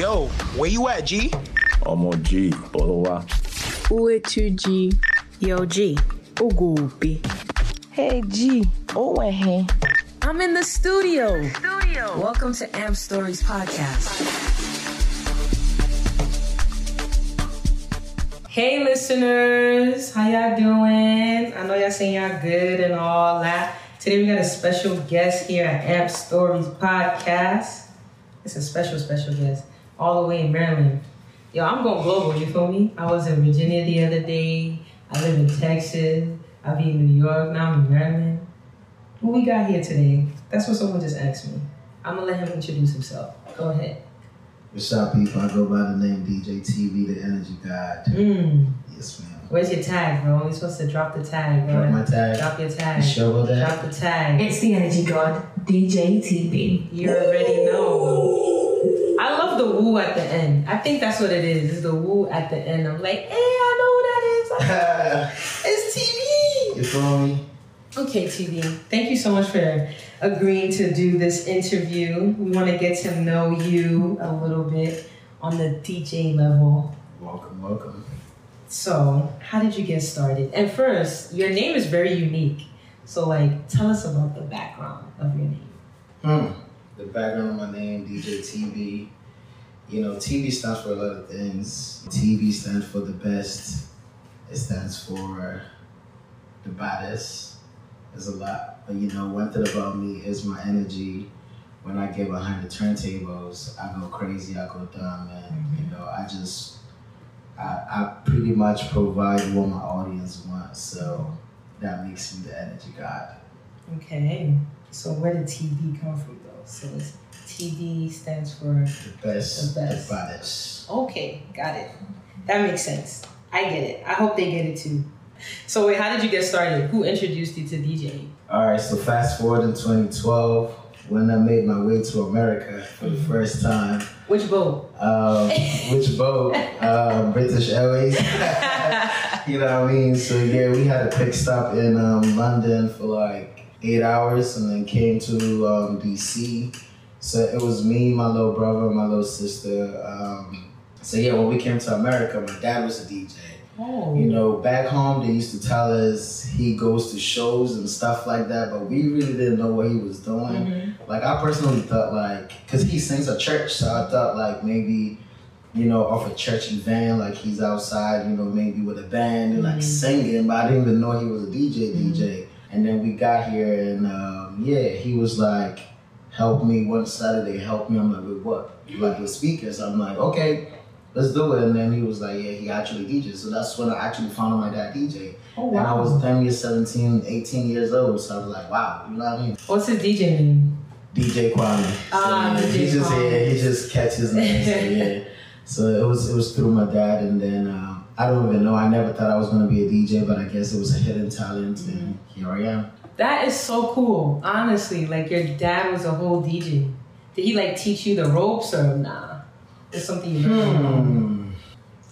Yo, where you at, G? ọmọ g bọ́lọ́ wá. Uetuji. Yo, G. Ugupi. Hey G, Owen I'm in the studio. Studio. Welcome to Amp Stories Podcast. Hey, listeners. How y'all doing? I know y'all saying y'all good and all that. Today we got a special guest here at Amp Stories Podcast. It's a special, special guest all the way in Maryland. Yo, I'm going global, you feel me? I was in Virginia the other day. I live in Texas. I be in New York. Now I'm in Maryland. Who we got here today? That's what someone just asked me. I'm gonna let him introduce himself. Go ahead. What's up, people? I go by the name DJ TeaBee, the Energy God. Mm. Yes, ma'am. Where's your tag, bro? You're supposed to drop the tag, bro. Drop my tag. Drop your tag. You sure about that? Drop the tag. It's the energy god, DJ TeaBee. You already know. I love the woo at the end. I think that's what it is. It's the woo at the end. I'm like, hey, I know who that is. It's TeaBee. you feel me? Okay, TeaBee. Thank you so much for agreeing to do this interview. We want to get to know you a little bit on the DJ level. Welcome, welcome. So, how did you get started? And first, your name is very unique. So, like, tell us about the background of your name. Hmm. The background of my name, DJ TeaBee. You know, TeaBee stands for a lot of things. TeaBee stands for the best. It stands for the baddest. There's a lot. But you know, one thing about me is my energy. When I get behind the turntables, I go crazy, I go dumb, and mm-hmm. you know, I just I, I pretty much provide what my audience wants. So that makes me the energy god. Okay. So, where did TeaBee come from? So, it's TeaBee stands for. The best, The best, the, baddest. Okay, got it. That makes sense. I get it. I hope they get it too. So, wait, how did you get started? Who introduced you to DJing? All right, so fast forward in 2012 when I made my way to America for the first time. Which boat? Um, which boat? Um, British Airways. you know what I mean? So yeah, we had a pit stop in um, London for like eight hours, and then came to um, DC. So it was me, my little brother, my little sister. Um, so yeah, when we came to America, my dad was a DJ. Oh. You know, back home they used to tell us he goes to shows and stuff like that, but we really didn't know what he was doing. Mhm. Like I personally thought like, cause he sings at church, so I thought like maybe, you know, off a church event, like he's outside, you know, maybe with a band and like Mhm. singing, but I didn't even know he was a DJ Mhm. DJ. And then we got here and um, yeah, he was like, help me one Saturday, help me. I'm like, with what? Like with speakers. I'm like, okay, let's do it. And then he was like, yeah, he actually DJs. So that's when I actually found out my dad DJ. Oh, wow. And I was damn near 17, 18 years old. So I was like, wow, you know what I mean? What's his DJ name? DJ Kwame. So, Ah, yeah, DJ he just Kwame. yeah, he just catch his name. So yeah. So it was it was through my dad, and then um, I don't even know. I never thought I was gonna be a DJ, but I guess it was a hidden talent, and here I am. That is so cool. Honestly, like your dad was a whole DJ. Did he like teach you the ropes or nah? It's something you learned on your own? Hmm.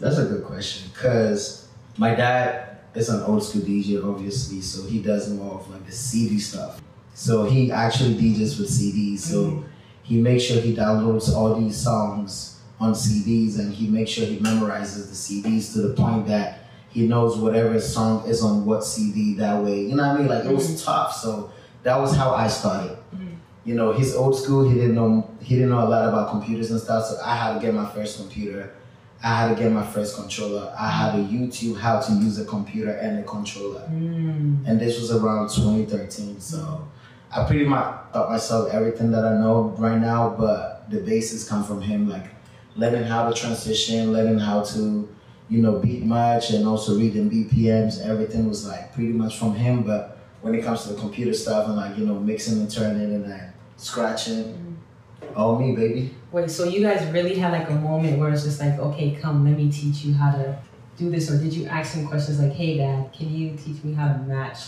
That's a good question, cause my dad is an old school DJ, obviously, so he does more of like the CD stuff. So he actually DJs with CDs. So he makes sure he downloads all these songs on CDs and he makes sure he memorizes the CDs to the point that he knows whatever song is on what CD that way. You know what I mean? Like it was tough. So that was how I started. You know, he's old school. He didn't know he didn't know a lot about computers and stuff. So I had to get my first computer. I had to get my first controller. I had to YouTube how to use a computer and a controller Mm. and this was around 2013. So I pretty much taught myself everything that I know right now, but the basis come from him, like learning how to transition, learning how to, you know, beat match, and also reading BPMs. Everything was like pretty much from him. But when it comes to the computer stuff and like you know mixing and turning and like scratching, all me, baby. Wait, so you guys really had like a moment where it's just like, okay, come, let me teach you how to do this, or did you ask him questions like, hey, dad, can you teach me how to match?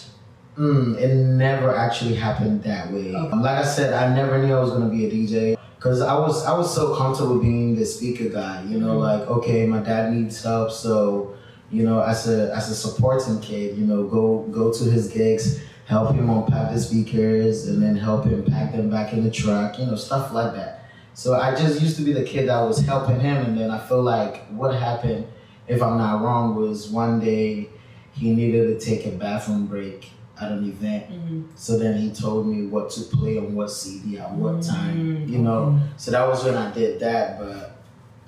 Mm, it never actually happened that way. Okay. Like I said, I never knew I was gonna be a DJ because I was I was so comfortable being the speaker guy. You know, Mhm. like okay, my dad needs help, so you know, as a as a supporting kid, you know, go go to his gigs, help him unpack the speakers, and then help him pack them back in the truck. You know, stuff like that. So I just used to be the kid that was helping him, and then I feel like what happened, if I'm not wrong, was one day he needed to take a bathroom break at an event. Mm-hmm. So then he told me what to play on what CD at what mm-hmm. time, you mm-hmm. know. So that was when I did that, but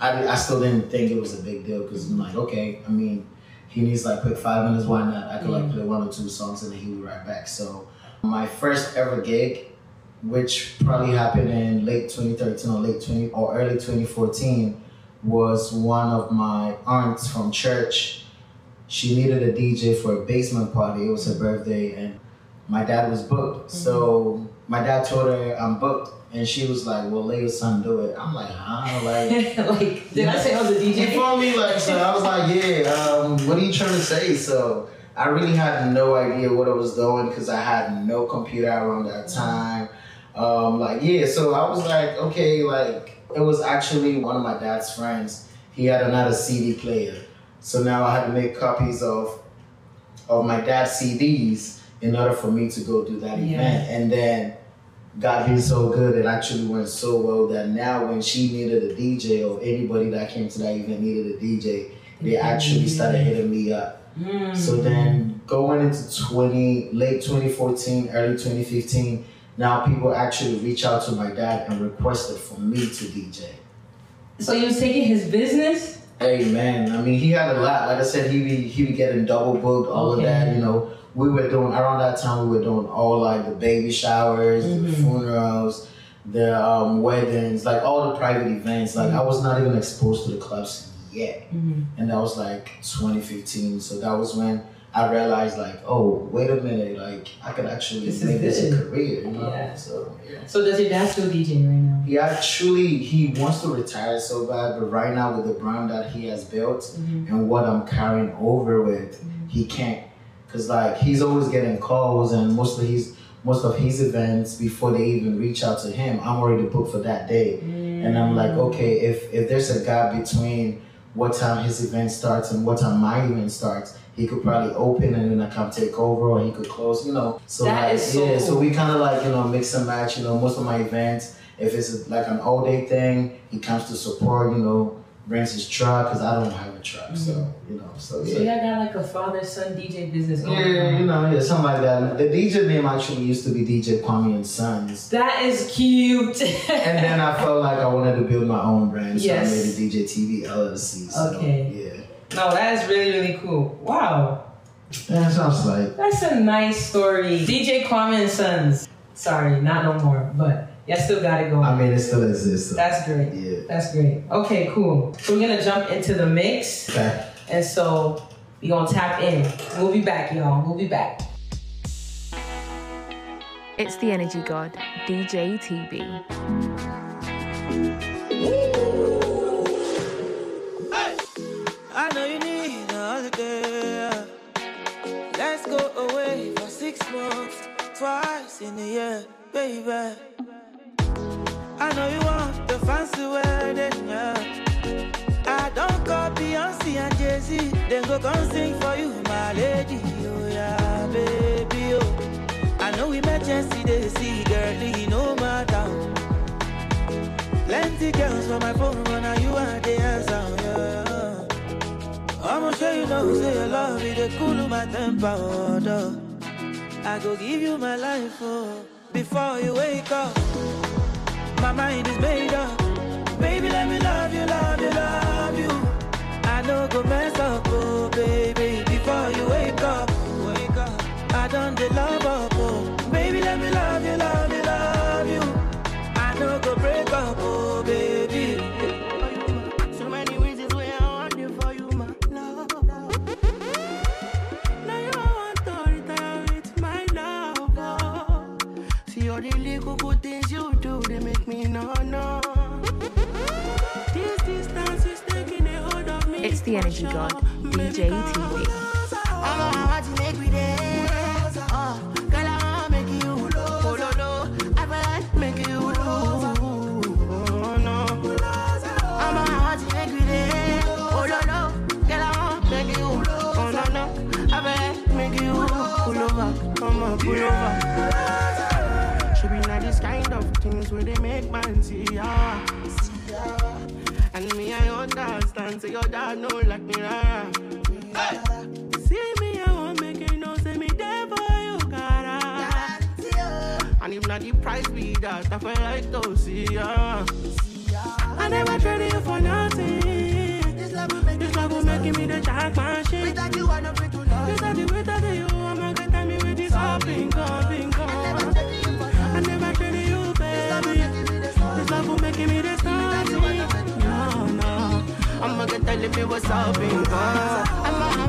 I, I still didn't think it was a big deal because I'm like, okay, I mean, he needs like quick five minutes, why not? I could like play one or two songs and then he would be right back. So my first ever gig, which probably happened in late 2013 or late 20 or early 2014, was one of my aunts from church. She needed a DJ for a basement party. It was her birthday, and my dad was booked. So my dad told her I'm booked, and she was like, "Well, let your son do it." I'm like, "Huh?" Like. like, did I say I was a You DJ? feel me? Like, so I was like, yeah, um, what are you trying to say? So I really had no idea what I was doing because I had no computer around that time. Um, like, yeah, so I was like, okay, like, it was actually one of my dad's friends. He had another CD player. So now I had to make copies of of my dad's CDs in order for me to go do that Yeah. event. And then God being so good, it actually went so well that now when she needed a DJ or anybody that came to that event needed a DJ, they actually started hitting me up. Mm. So then going into 20, late 2014, early 2015, now people actually reach out to my dad and requested for me to DJ. So you was taking his business? Hey man, I mean he had a lot. Like I said, he be he be getting double booked, all Okay. of that. You know, we were doing around that time. We were doing all like the baby showers, the Mhm. funerals, the um, weddings, like all the private events. Like I was not even exposed to the clubs yet, Mhm. and that was like 2015. So that was when I realized, like, oh, wait a minute, like I could actually This make this a career. You know, Yeah. so yeah. So does your dad still DJ right now? He actually he wants to retire so bad, but right now with the brand that he has built Mhm. and what I'm carrying over with, he can't. Cause like he's always getting calls, and most of his most of his events before they even reach out to him, I'm already booked for that day. And I'm like, okay, if if there's a gap between what time his event starts and what time my event starts, he could probably open and then I come take over, or he could close, you know. So That like, is so yeah, so we kind of like you know mix and match. You know, most of my events, if it's like an all day thing, he comes to support. You know, brings his truck because I don't have a truck, so mm-hmm. you know, so yeah. So y'all got like a father son DJ business going Yeah, on. you know, yeah, something like that. The DJ name actually used to be DJ Kwame and Sons. That is cute. And then I felt like I wanted to build my own brand, so Yes. I made a DJ TeaBee LLC. So, Okay. Yeah. no, that is really really cool. Wow, Yeah, sounds like. that's a nice story. DJ Kwame and Sons. Sorry, not no more, but y'all still got it going. I mean, it still exists. So. That's great. Yeah. That's great. Okay, cool. So we're gonna jump into the mix, Okay. and so we gonna tap in. We'll be back, y'all. We'll be back. It's the energy god, DJ TeaBee. I know you need a holiday. Let's go away for six months, twice in a year, baby. I know you want the fancy wedding, yeah. I don't call Beyonce and Jay Z, then go come sing for you, my lady. Oh yeah, baby, oh. I know emergency they see, girlie, no matter. Plenty girls for my phone, but now you are the answer, yeah. I'ma show you know, say your love it, dey cool of my temper, oh. I go give you my life, oh, before you wake up. My mind is made up. Baby, let me love you, love you, love you. I know go mess up, oh, baby, before you wake up. Wake up. I done the love up, It's the energy god, DJ TeaBee. make man see ya. And me, I understand, say your dad know like me. Hey. See me, I won't make it no, say me devil for you, cara. And if not the price be that, I feel like to see ya. I never traded you for nothing. This love will make, this love will make me the jack machine. Without you, I'm not pray to love. Without you, without you. I'm gonna tell me what's up, on. I'm oh.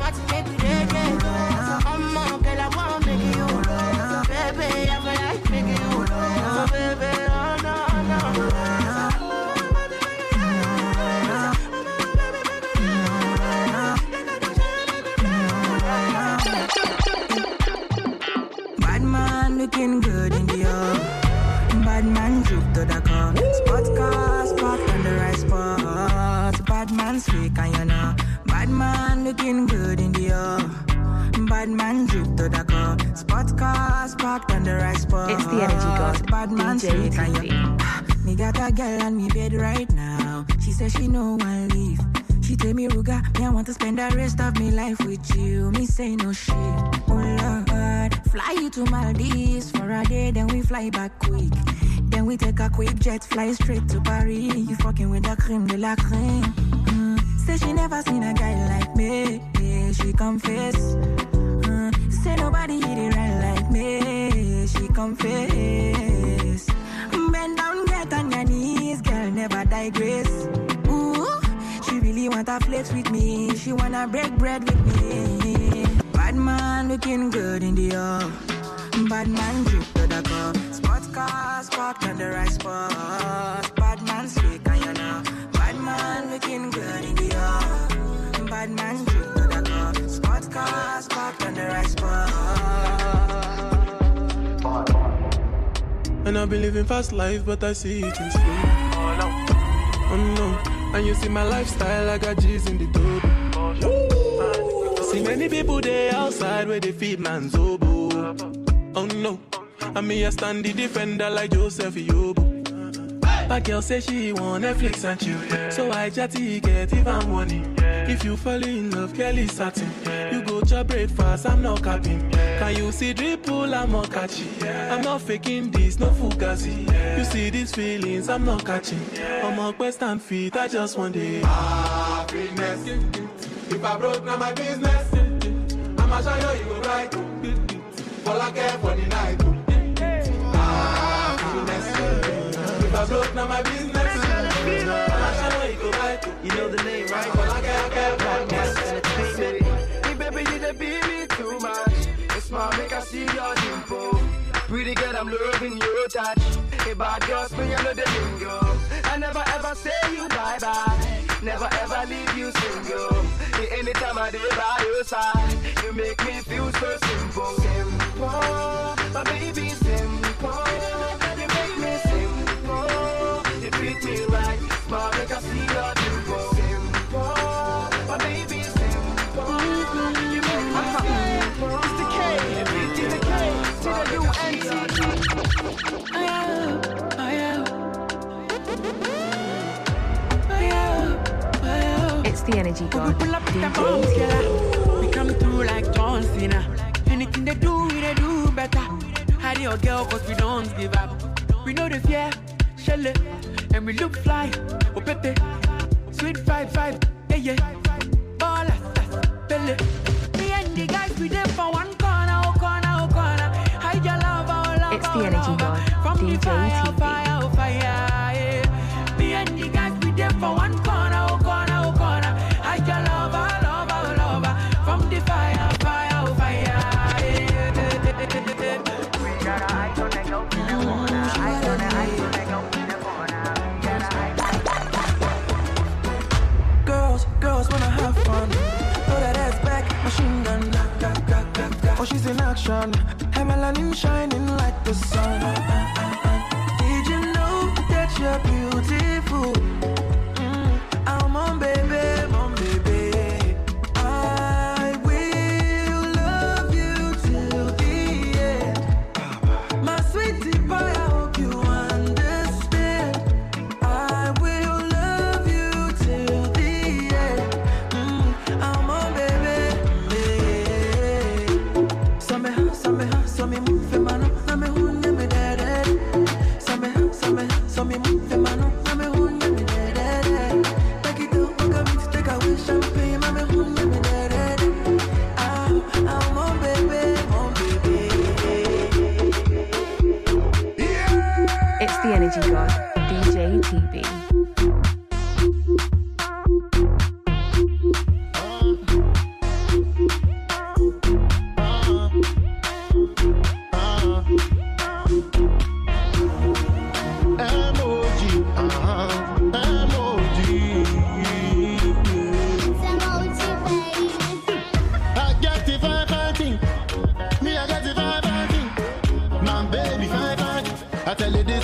Bad man looking good in the up. Bad man drip to the car. Parked on the spot. It's the energy god, Bad man DJ slick and you TeaBee. know. Me got a girl on me bed right now. She says she no one leave. She tell me, Ruga, me I want to spend the rest of me life with you. Me say no shit. Oh Lord, fly you to Maldives for a day, then we fly back quick. Then we take a quick jet, fly straight to Paris. You fucking with the cream de la creme. Mm. Say she never seen a guy like me. Yeah, she confess. Say nobody hit it right like me. She confess. Bend down, get on your knees, girl, never digress. Ooh, she really wanna flex with me. She wanna break bread with me. Bad man looking good in the up. Bad man drip to the car. Spot cars parked on the right spot. Bad man slick and you know. Bad man looking good in the up. Bad man drip cars parked on the right spot. And I've been living fast life, but I see it in slow. Oh no, oh, and you see my lifestyle, I got G's in the dope. See many people there outside where they feed man's oboe. Oh no, and me I stand the defender like Joseph Yobo. My girl say she want Netflix and chill, so I chatty get even money. If you fall in love, Kelly satin. You to breakfast, I'm not capping. Can you see dripple, I'm not catching. I'm not faking this, no fugazi. You see these feelings, I'm not catching. I'm on quest and feet, I just want it. Happiness. If I broke, now my business. I'ma show you, you go right. All I care for the night. Happiness. If I broke, now my business. Make I see your dimple. Pretty girl, I'm loving your touch. Hey bad girls, me I know the lingo. I never ever say you bye bye. Never ever leave you single. Hey, anytime I dey by your side, you make me feel so simple. Simple, my baby, the energy god, Pull up the bombs, yeah. We come through like John Cena. Anything they do, we they do better. Hide your girl, cause we don't give up. We know the fear, shell it, and we look fly. Oh, sweet five five, yeah yeah. Ball belly. Me and the guys, we there for one corner, oh corner, oh corner. Hide your love, oh love, It's the oh, energy god, From the DJ fire, TeaBee. Ga. Oh, she's in action. Her melanin shining like the sun. Did you know that you're beautiful? Tell you this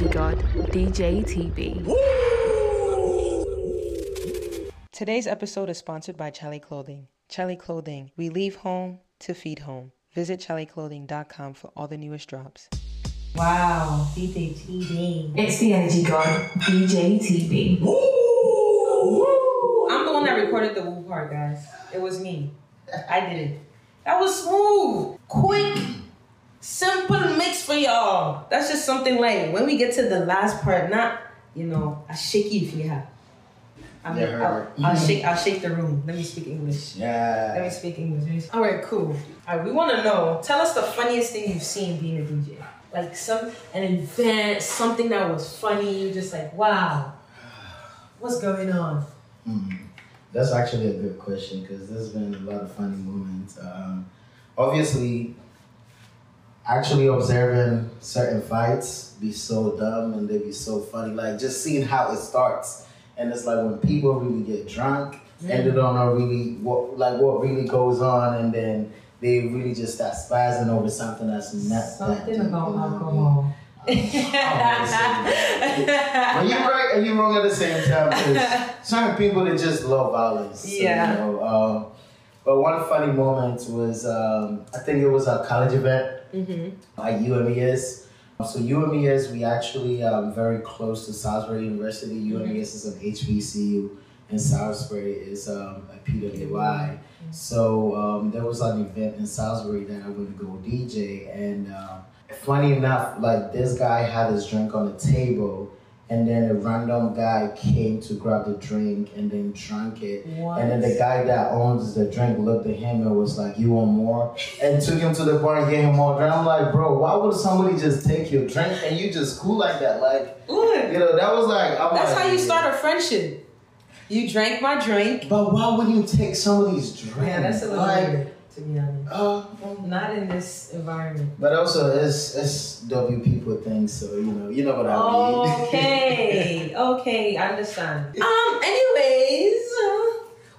It's energy god, DJ TeaBee. Today's episode is sponsored by Chale Clothing. Chale Clothing, we leave home to feed home. Visit chaleclothing.com for all the newest drops. Wow, DJ TeaBee. It's the energy god, DJ TeaBee. I'm the one that recorded the woo part, guys. It was me. I did it. That was smooth, quick, simple mix for y'all. That's just something like when we get to the last part, not you know, I shake you if you have. I mean. I'll, I'll shake. I'll shake the room. Let me speak English. Yeah. Let me speak English. All right, cool. All right, we want to know. Tell us the funniest thing you've seen being a DJ. Like some an event, something that was funny. Just like, wow, what's going on? Hmm. That's actually a good question because there's been a lot of funny moments. Um, obviously, actually observing certain fights be so dumb and they be so funny. Like just seeing how it starts, and it's like when people really get drunk and they don't know really what like what really goes on, and then they really just start spazzing over something that's not Something deep, about you know what I mean? alcohol. Are you right? Are you wrong at the same time? 'Cause certain people they just love violence. So, Yeah. You know, um, but one funny moment was um, I think it was a college event Mm-hmm. at UMES. So UMES, we actually um, very close to Salisbury University. UMES is an HBCU, and Salisbury is um, a PWI. So um, there was an event in Salisbury that I went to go DJ, and um, funny enough, like this guy had his drink on the table, and then a random guy came to grab the drink and then drank it. And then the guy that owns the drink looked at him and was like, "You want more?" And took him to the bar and gave him more drink. I'm like, bro, why would somebody just take your drink and you just cool like that? Like, Good. you know, that was like, I'm That's like, how you start a friendship. You drank my drink. But why would you take somebody's drink? Yeah, that's a little Like, weird, to be honest. Uh, Not in this environment. but also, it's it's W people thing, so you know, you know what I mean. Okay, okay, I understand. Um, anyways, uh,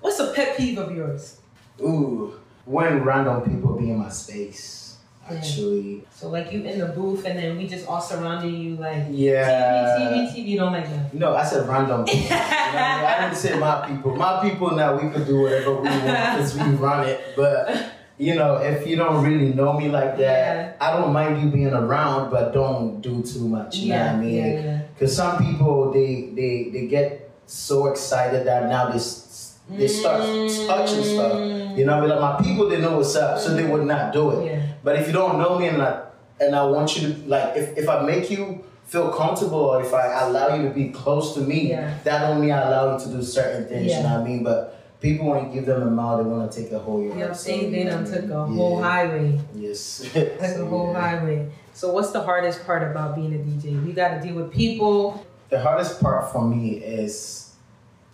what's a pet peeve of yours? Ooh, when random people be in my space, actually. So like you in the booth and then we just all surrounding you like Yeah. TeaBee, TeaBee, TeaBee. You don't like that. No, I said random people. You know I, didn't say my people. My people now we could do whatever we want because we run it. But you know, if you don't really know me like that, I don't mind you being around, but don't do too much. You know what I mean? yeah, yeah. Because some people they they they get so excited that now they they start touching stuff. You know, what I mean? like my people they know what's up, so they would not do it. Mm. Yeah. But if you don't know me and I and I want you to like if, if I make you feel comfortable or if I allow you to be close to me, Yeah. that don't mean I allow you to do certain things, you know what I mean? But people when you give them a mouth, they wanna take a whole year. You know what I'm? They done took a whole Yeah. highway. Yes. Like a whole highway. So what's the hardest part about being a DJ? We gotta deal with people. The hardest part for me is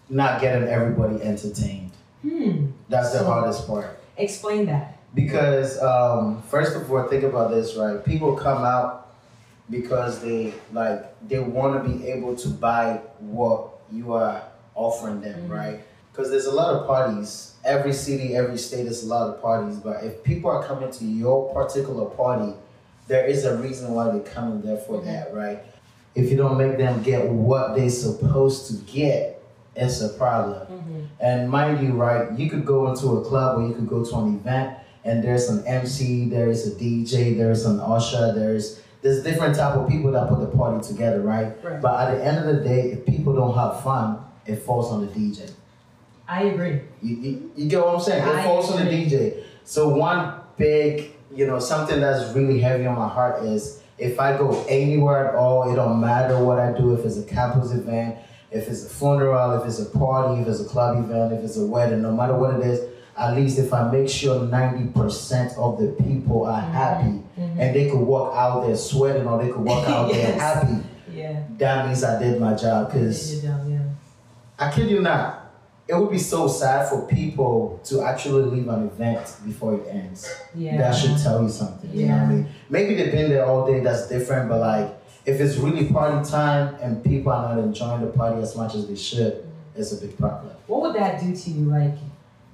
not getting everybody entertained. Hmm. That's the hardest part. Explain that. Because um, first of all, think about this, right? People come out because they like they want to be able to buy what you are offering them, mm-hmm. right? Because there's a lot of parties. Every city, every state, there's a lot of parties. But if people are coming to your particular party, there is a reason why they're coming there for mm-hmm. that, right? If you don't make them get what they're supposed to get, it's a problem. Mm-hmm. And mind you, right, you could go into a club or you could go to an event and there's an MC, there is a DJ, there's an usher, there's there's different type of people that put the party together, right? Right. But at the end of the day, if people don't have fun, it falls on the DJ. I agree. You, you, you get what I'm saying? It I falls on the. DJ. So one big, you know, something that's really heavy on my heart is if I go anywhere at all, it don't matter what I do, if it's a campus event, if it's a funeral, if it's a party, if it's a club event, if it's a wedding, no matter what it is, at least if I make sure 90% of the people are happy Mhm. and they could walk out there sweating or they could walk out there happy, Yeah. that means I did my job. Because yeah. I kid you not, it would be so sad for people to actually leave an event before it ends. Yeah. That should tell you something. You know what I mean? Maybe they've been there all day, that's different, but like if it's really party time and people are not enjoying the party as much as they should, it's a big problem. What would that do to you? Like,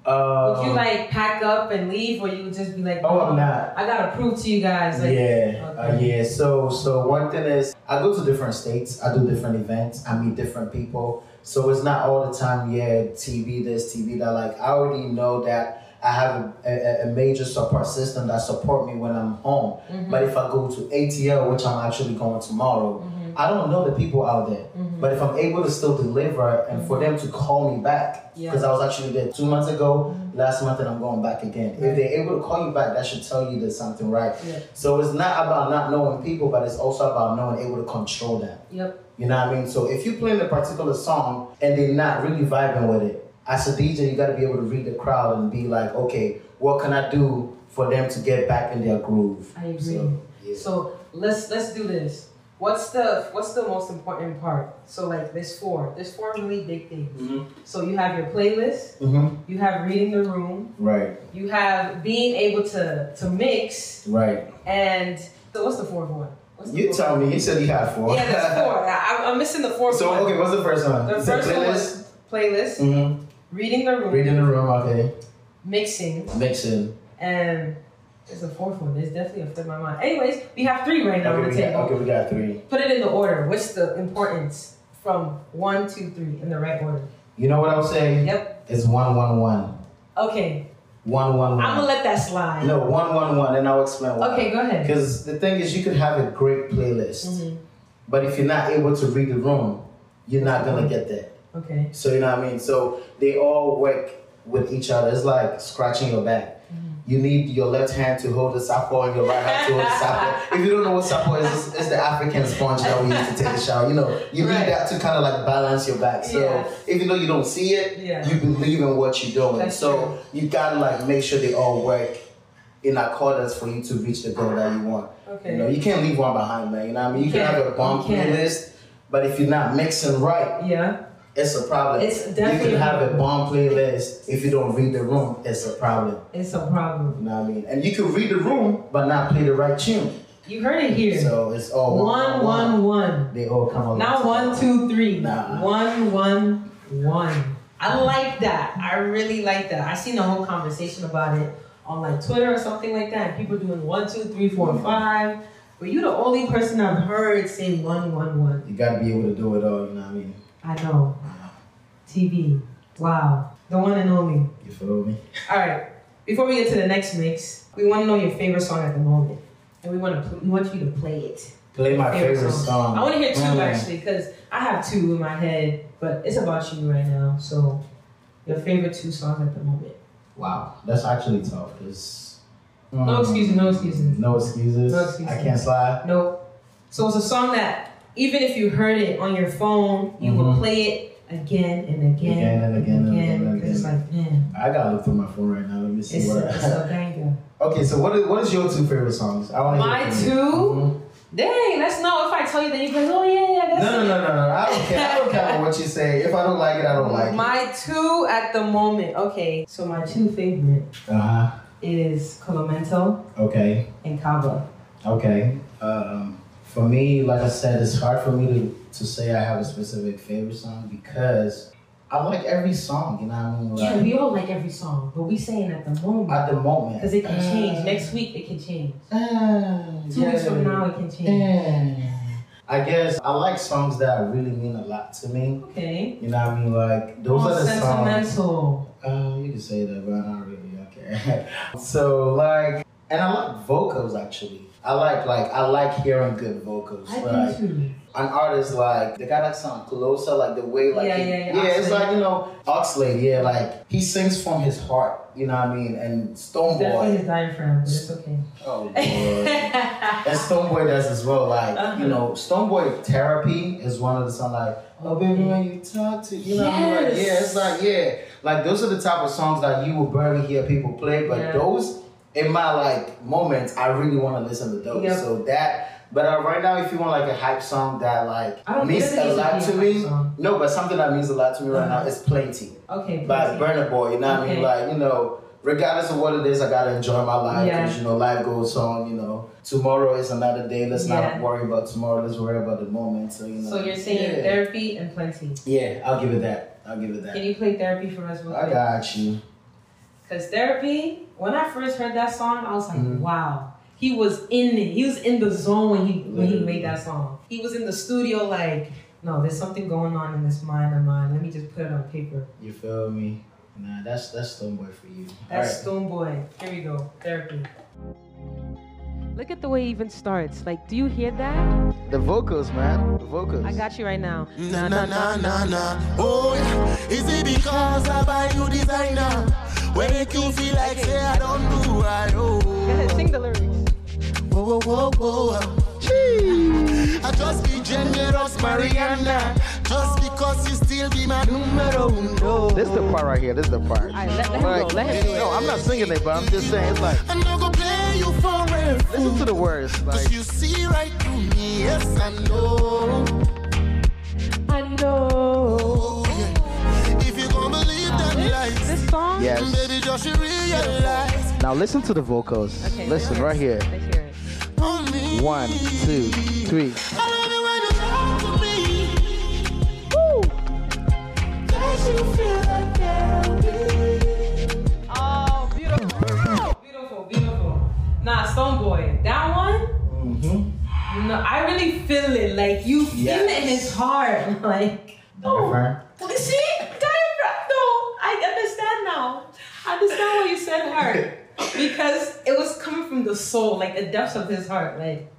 Um, would you like pack up and leave, or you would just be like, Oh, I'm not. I gotta prove to you guys." Like, yeah, uh, yeah. So, so one thing is, I go to different states. I do different events. I meet different people. So it's not all the time. Yeah, TeaBee this, TeaBee that. Like I already know that I have a, a, a major support system that support me when I'm home. Mhm. But if I go to ATL, which I'm actually going tomorrow, I don't know the people out there. Mhm. But if I'm able to still deliver and for them to call me back, Yeah. because I was actually there two months ago, last month, and I'm going back again. If they're able to call you back, that should tell you there's something right. Yeah. So it's not about not knowing people, but it's also about knowing able to control them. Yep. You know what I mean? So if you're playing a particular song and they're not really vibing with it, as a DJ, you got to be able to read the crowd and be like, okay, what can I do for them to get back in their groove? I agree. So, So let's let's do this. What's the what's the most important part? So like there's four. There's four really big things. Mhm. So you have your playlist. Mhm. You have reading the room. Right, You have being able to to mix. right. And so what's the fourth one? What's You tell one? me. You said you had four. Yeah, there's four. I, I'm missing the fourth So one. okay, what's the first one? The You first one playlist. playlist, Mm-hmm. reading the room, Reading the room. Okay. mixing, Mixing. and there's a fourth one. There's definitely a flip in my mind. Anyways, we have three right now Okay, on the we got, table. okay, we got three. Put it in the order. What's the importance from one, two, three in the right order? You know what I'll say? Yep. It's one, one, one. Okay, One, one, one. I'm gonna let that slide. No, one, one, one, and I'll explain why. Okay, go ahead. Because the thing is, you could have a great playlist, Mhm. but if you're not able to read the room, you're not gonna get there. Okay. So you know what I mean. So they all work with each other. It's like scratching your back. You need your left hand to hold the sapo and your right hand to hold the sapo. If you don't know what sapo is, it's, it's the African sponge that we use to take a shower. You know, you Right. need that to kind of like balance your back. So Yeah. even though you don't see it, Yeah. you believe in what you're doing. That's so true. you gotta like make sure they all work in accordance for you to reach the goal that you want. Okay. You know, you can't leave one behind, man. You know what I mean? You, You can have a bomb You can't. playlist, but if you're not mixing right, Yeah. It's a problem. It's you can have a bomb playlist if you don't read the room. It's a problem. It's a problem. You know what I mean? And you can read the room, but not play the right tune. You heard it here. So it's all one, one, one. They all come along. Not one, two, three. Nah. One, one, one. I like that. I really like that. I seen the whole conversation about it on like Twitter or something like that. People doing one, two, three, four, mm-hmm. five. But you're the only person I've heard saying one, one, one. You gotta be able to do it all. You know what I mean? I know. TeaBee. Wow. The one and only. You feel me? All right. Before we get to the next mix, we want to know your favorite song at the moment, and we want to pl- we want you to play it. Play my favorite, song. I want to hear two Mm. actually, because I have two in my head, but it's about you right now. So, your favorite two songs at the moment. Wow, that's actually tough. Cause No excuses. No excuses. No excuses. No excuses. I can't slide. Nope. So it's a song that even if you heard it on your phone, you will Mhm. play it again and again, Again and again and again and because it's like, man, I gotta look through my phone right now. Let me see it's, what. it's okay, so what is what is your two favorite songs? I want My two? Dang, that's no. If I tell you, then you can. Oh yeah, yeah. That's No, no, no, no, no. I don't care. I don't care what you say. If I don't like it, I don't like it. My two at the moment. Okay, so my two favorite Uh huh. is Colomento Okay. and Cava. Okay. Um, for me, like I said, it's hard for me to, to say I have a specific favorite song because I like every song. You know what I mean? Yeah, we all like every song, but we saying at the moment at the moment. because it can Uh, change. Next week it can change. uh, Two weeks yeah. from now it can change. Uh, I guess I like songs that really mean a lot to me. Okay. You know what I mean? Like those Oh, are the songs. sentimental. Uh, you can say that, but not really. Okay. so like, and I like vocals actually. I like like I like hearing good vocals. I like, do too. an artist like they got that sound closer, like the way like Yeah, he- yeah, yeah, it's like you know Oxlade, yeah, like he sings from his heart. You know what I mean? And Definitely Stonebwoy, his diaphragm, but it's okay. oh lord, and Stonebwoy does as well. Like Uh-huh. you know, Stonebwoy therapy is one of the songs like. Oh baby, when you talk to you know, what I mean? like yeah, it's like yeah. like those are the type of songs that you will barely hear people play, but Yeah. those in my like moments, I really want to listen to those. Yep. So that. But uh, right now, if you want like a hype song that like means a lot to me, no, but something that means a lot to me right Uh-huh. now is "Plenty" Okay. by. Burna Boy. You know what I mean? Like you know, regardless of what it is, I gotta enjoy my life Yeah. because you know life goes on. You know, tomorrow is another day. Let's Yeah. not worry about tomorrow. Let's worry about the moment. So you know. So you're saying yeah. therapy and plenty. Yeah, I'll give it that. I'll give it that. Can you play therapy for us real I quick? got you. Cause therapy, when I first heard that song, I was like, Mhm. wow. He was in it. He was in the zone when he when he made that song. He was in the studio like, no, there's something going on in this mind of mine. Let me just put it on paper. You feel me? Nah, that's that's Stonebwoy for you. That's Alright. Stonebwoy. Here we go. Therapy. Look at the way it even starts. Like, do you hear that? The vocals, man. The vocals. I got you right now. Na na na na na. Oh, yeah. is it because I buy you designer? When make you feel like say I don't do right? Oh, Go ahead, sing the lyrics. whoa, whoa, whoa, whoa. I just be generous, Mariana. Just because you still be my numero uno. This is the part right here. This is the part. Alright, let, let him go. Let him do. No, I'm not singing it, but I'm just saying it's like I'm not gonna play you for listen to the words. Like Cause you see right through me, yes I know. Yes. baby, just realize. Now listen to the vocals. Okay, listen right here. Let's hear it. Only One, two, three. I love it when you talk to me. Makes you feel like therapy. Oh, beautiful. beautiful, beautiful. Nah, Stonebwoy. That one? Mm-hmm. No, I really feel it. Like you feel it in his heart. Like, oh, Diaphragm. you see, diaphragm. No, I understand now. I understand why you said heart because it was coming from the soul, like the depths of his heart. Like,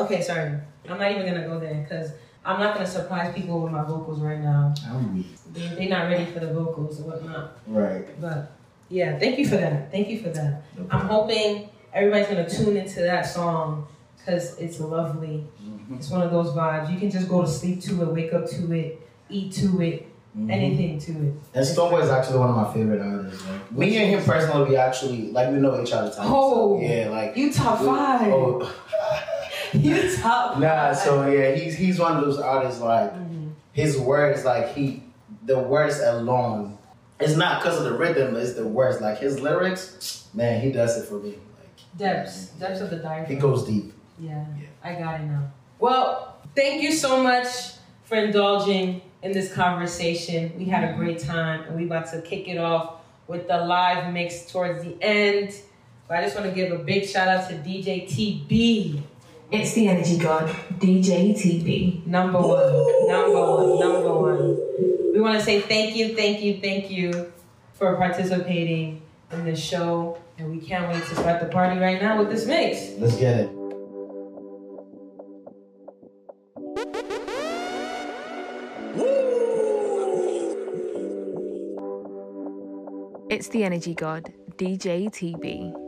okay, sorry, I'm not even gonna go there because I'm not gonna surprise people with my vocals right now. I'm weak. They, they're not ready for the vocals or whatnot. Right. But yeah, thank you for that. Thank you for that. No I'm hoping everybody's gonna tune into that song because it's lovely. Mm-hmm. It's one of those vibes. You can just go to sleep to it, wake up to it, eat to it, Mhm. anything to it. And Stonebwoy is actually one of my favorite artists. Like, me and him personally, we actually like we know each other. Time, Oh, so, yeah, like You top we- five. Oh, You top nah. five. So yeah, he's he's one of those artists. Like Mhm. his words, like he, the words alone. It's not because of the rhythm. It's the words. Like his lyrics, man, he does it for me. Like Depths, depths of the diaphragm. he goes deep. Yeah, I got it now. Well, thank you so much for indulging in this conversation. We had a great time, and we about to kick it off with the live mix towards the end. But I just want to give a big shout out to DJ TeaBee, It's the energy god, DJ TeaBee. number one, number one, number one. We want to say thank you, thank you, thank you for participating in this show, and we can't wait to start the party right now with this mix. Let's get it. It's the energy god, DJ TeaBee.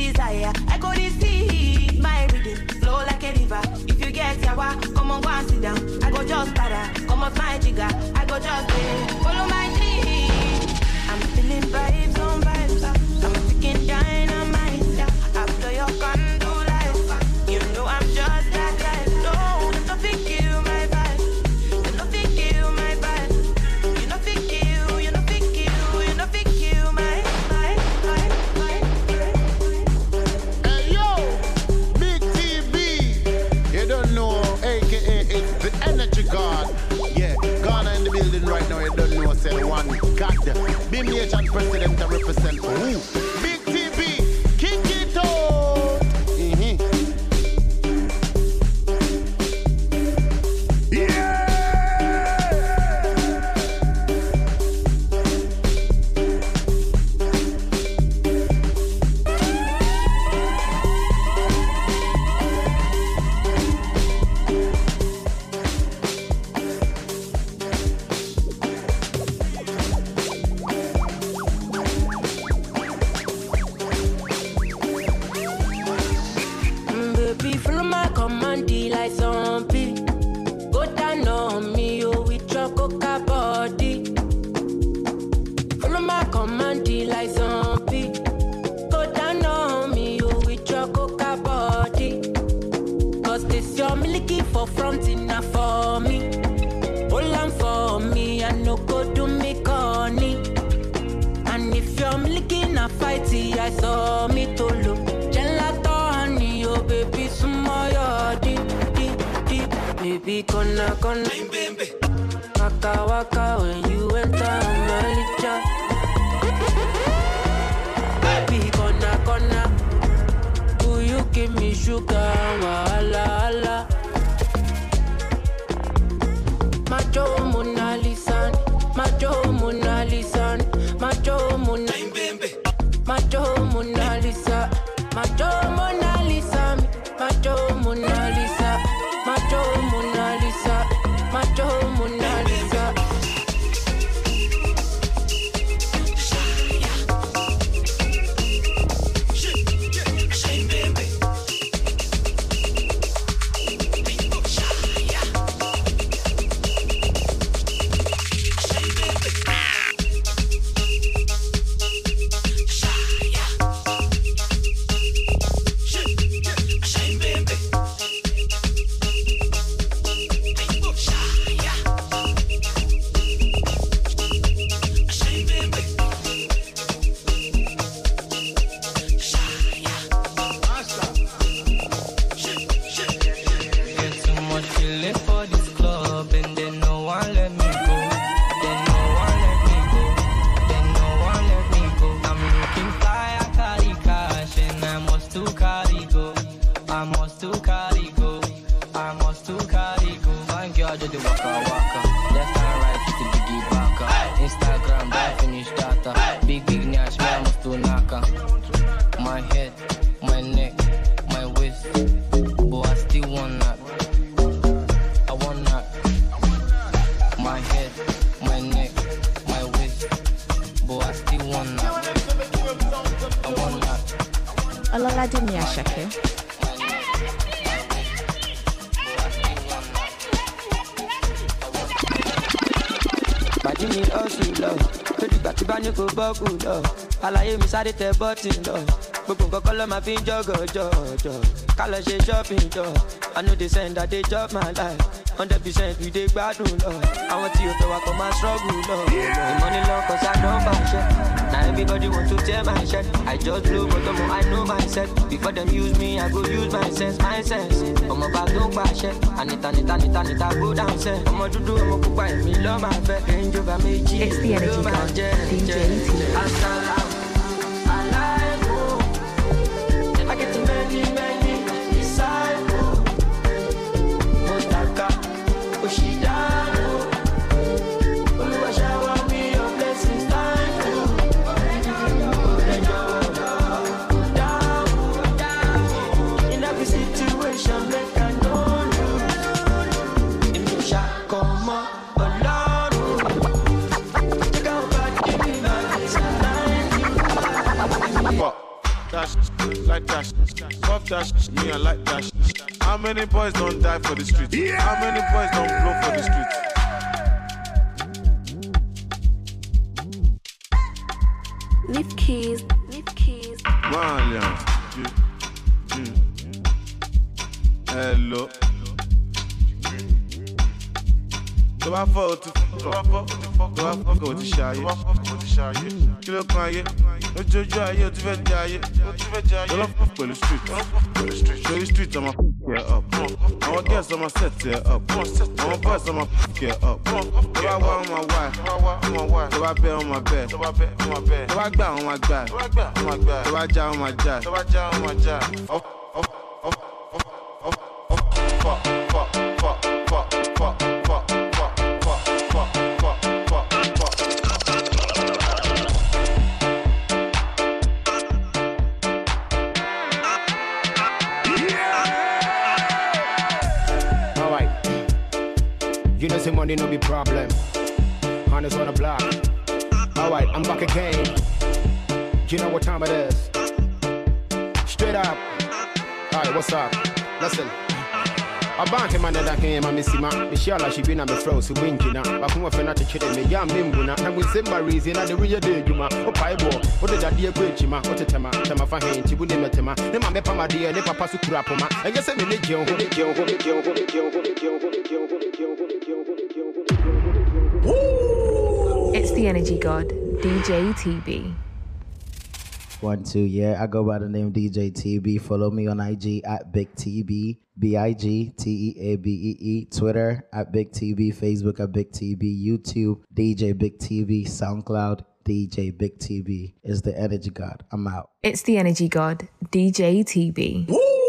desire. I go to see my rhythm flow like a river. If you get sour, come on, go and sit down. I go just para, come on my jigger. I go just pay. follow my dream. I'm feeling vibes on vibes. Him agent president to represent for who? y con con. Acá, acá. Raju মিয়ার সাথে mi sáré tẹ bọ́ọ̀tì lọ. Gbogbo nǹkan kọ́ ló máa fi ń jọ́gọ̀ jọ̀jọ̀. Ká lọ ṣe shopping jọ. I no dey send i dey chop my life. 100% we dey gbadun lọ. Àwọn tí o fẹ́ wa kọ́ máa struggle lọ. Ìmọ̀ni lọ cause I don buy shit. Now everybody want to tear my shirt. I just blow but ọmọ I know myself. Before them use me, I go use my sense, my sense. Ọmọ bá tó ń pàṣẹ. Anita, Anita, Anita, Anita, go down sẹ́. Ọmọ dúdú, ọmọ pupa, èmi lọ́ máa fẹ́. Over méjì, It's the energy ló máa jẹ́. Jẹ́. T. like that sh- that me I like that How many boys don't die for the streets? How many boys don't blow for the streets? Leave keys, leave keys. Malian. Mm, mm, mm. Hello. Tó bá fọ́ o ti fọ́ tó bá fọ́ o ti fọ́ tó bá fọ́ o ti ṣayé o ti ṣayé kí ló kan ayé lójoojú ayé o ti fẹ́ jẹ ayé o ti fẹ́ jẹ ayé lọ́fọ̀ pẹ̀lú street pẹ̀lú street ọmọ kẹ̀ up àwọn girls ọmọ set ẹ̀ up àwọn boys ọmọ kẹ̀ up tó bá wá ọmọ wá tó bá bẹ́ ọmọ bẹ́ tó bá gbà ọmọ gbà tó bá já ọmọ já You know, say money no be problem. Honest on the block. Alright, I'm back again. You know what time it is. Straight up. Alright, what's up? Listen. A bank man that came and missy ma Michelle she been abanke manela kema misima mishala shibina mefrausi winjina bakumwafe natekyereme yambembuna nabwinsembarizi naderuyede me, opaebo wodedadeɛ kɔ akyima wotetɛma tɛma fa henti bu ne mɛtɛma ne ma mɛpa madeɛ ne papa so kura poma ɛnyɛ sɛ mene gyew ho It's the energy god, DJ TeaBee. One, two, yeah. I go by the name DJ TeaBee. Follow me on IG at Big TeaBee, B I G T E A B E E. Twitter at Big TeaBee, Facebook at Big TeaBee, YouTube DJ Big TeaBee, SoundCloud DJ Big TeaBee is the energy god. I'm out. It's the energy god, DJ TeaBee.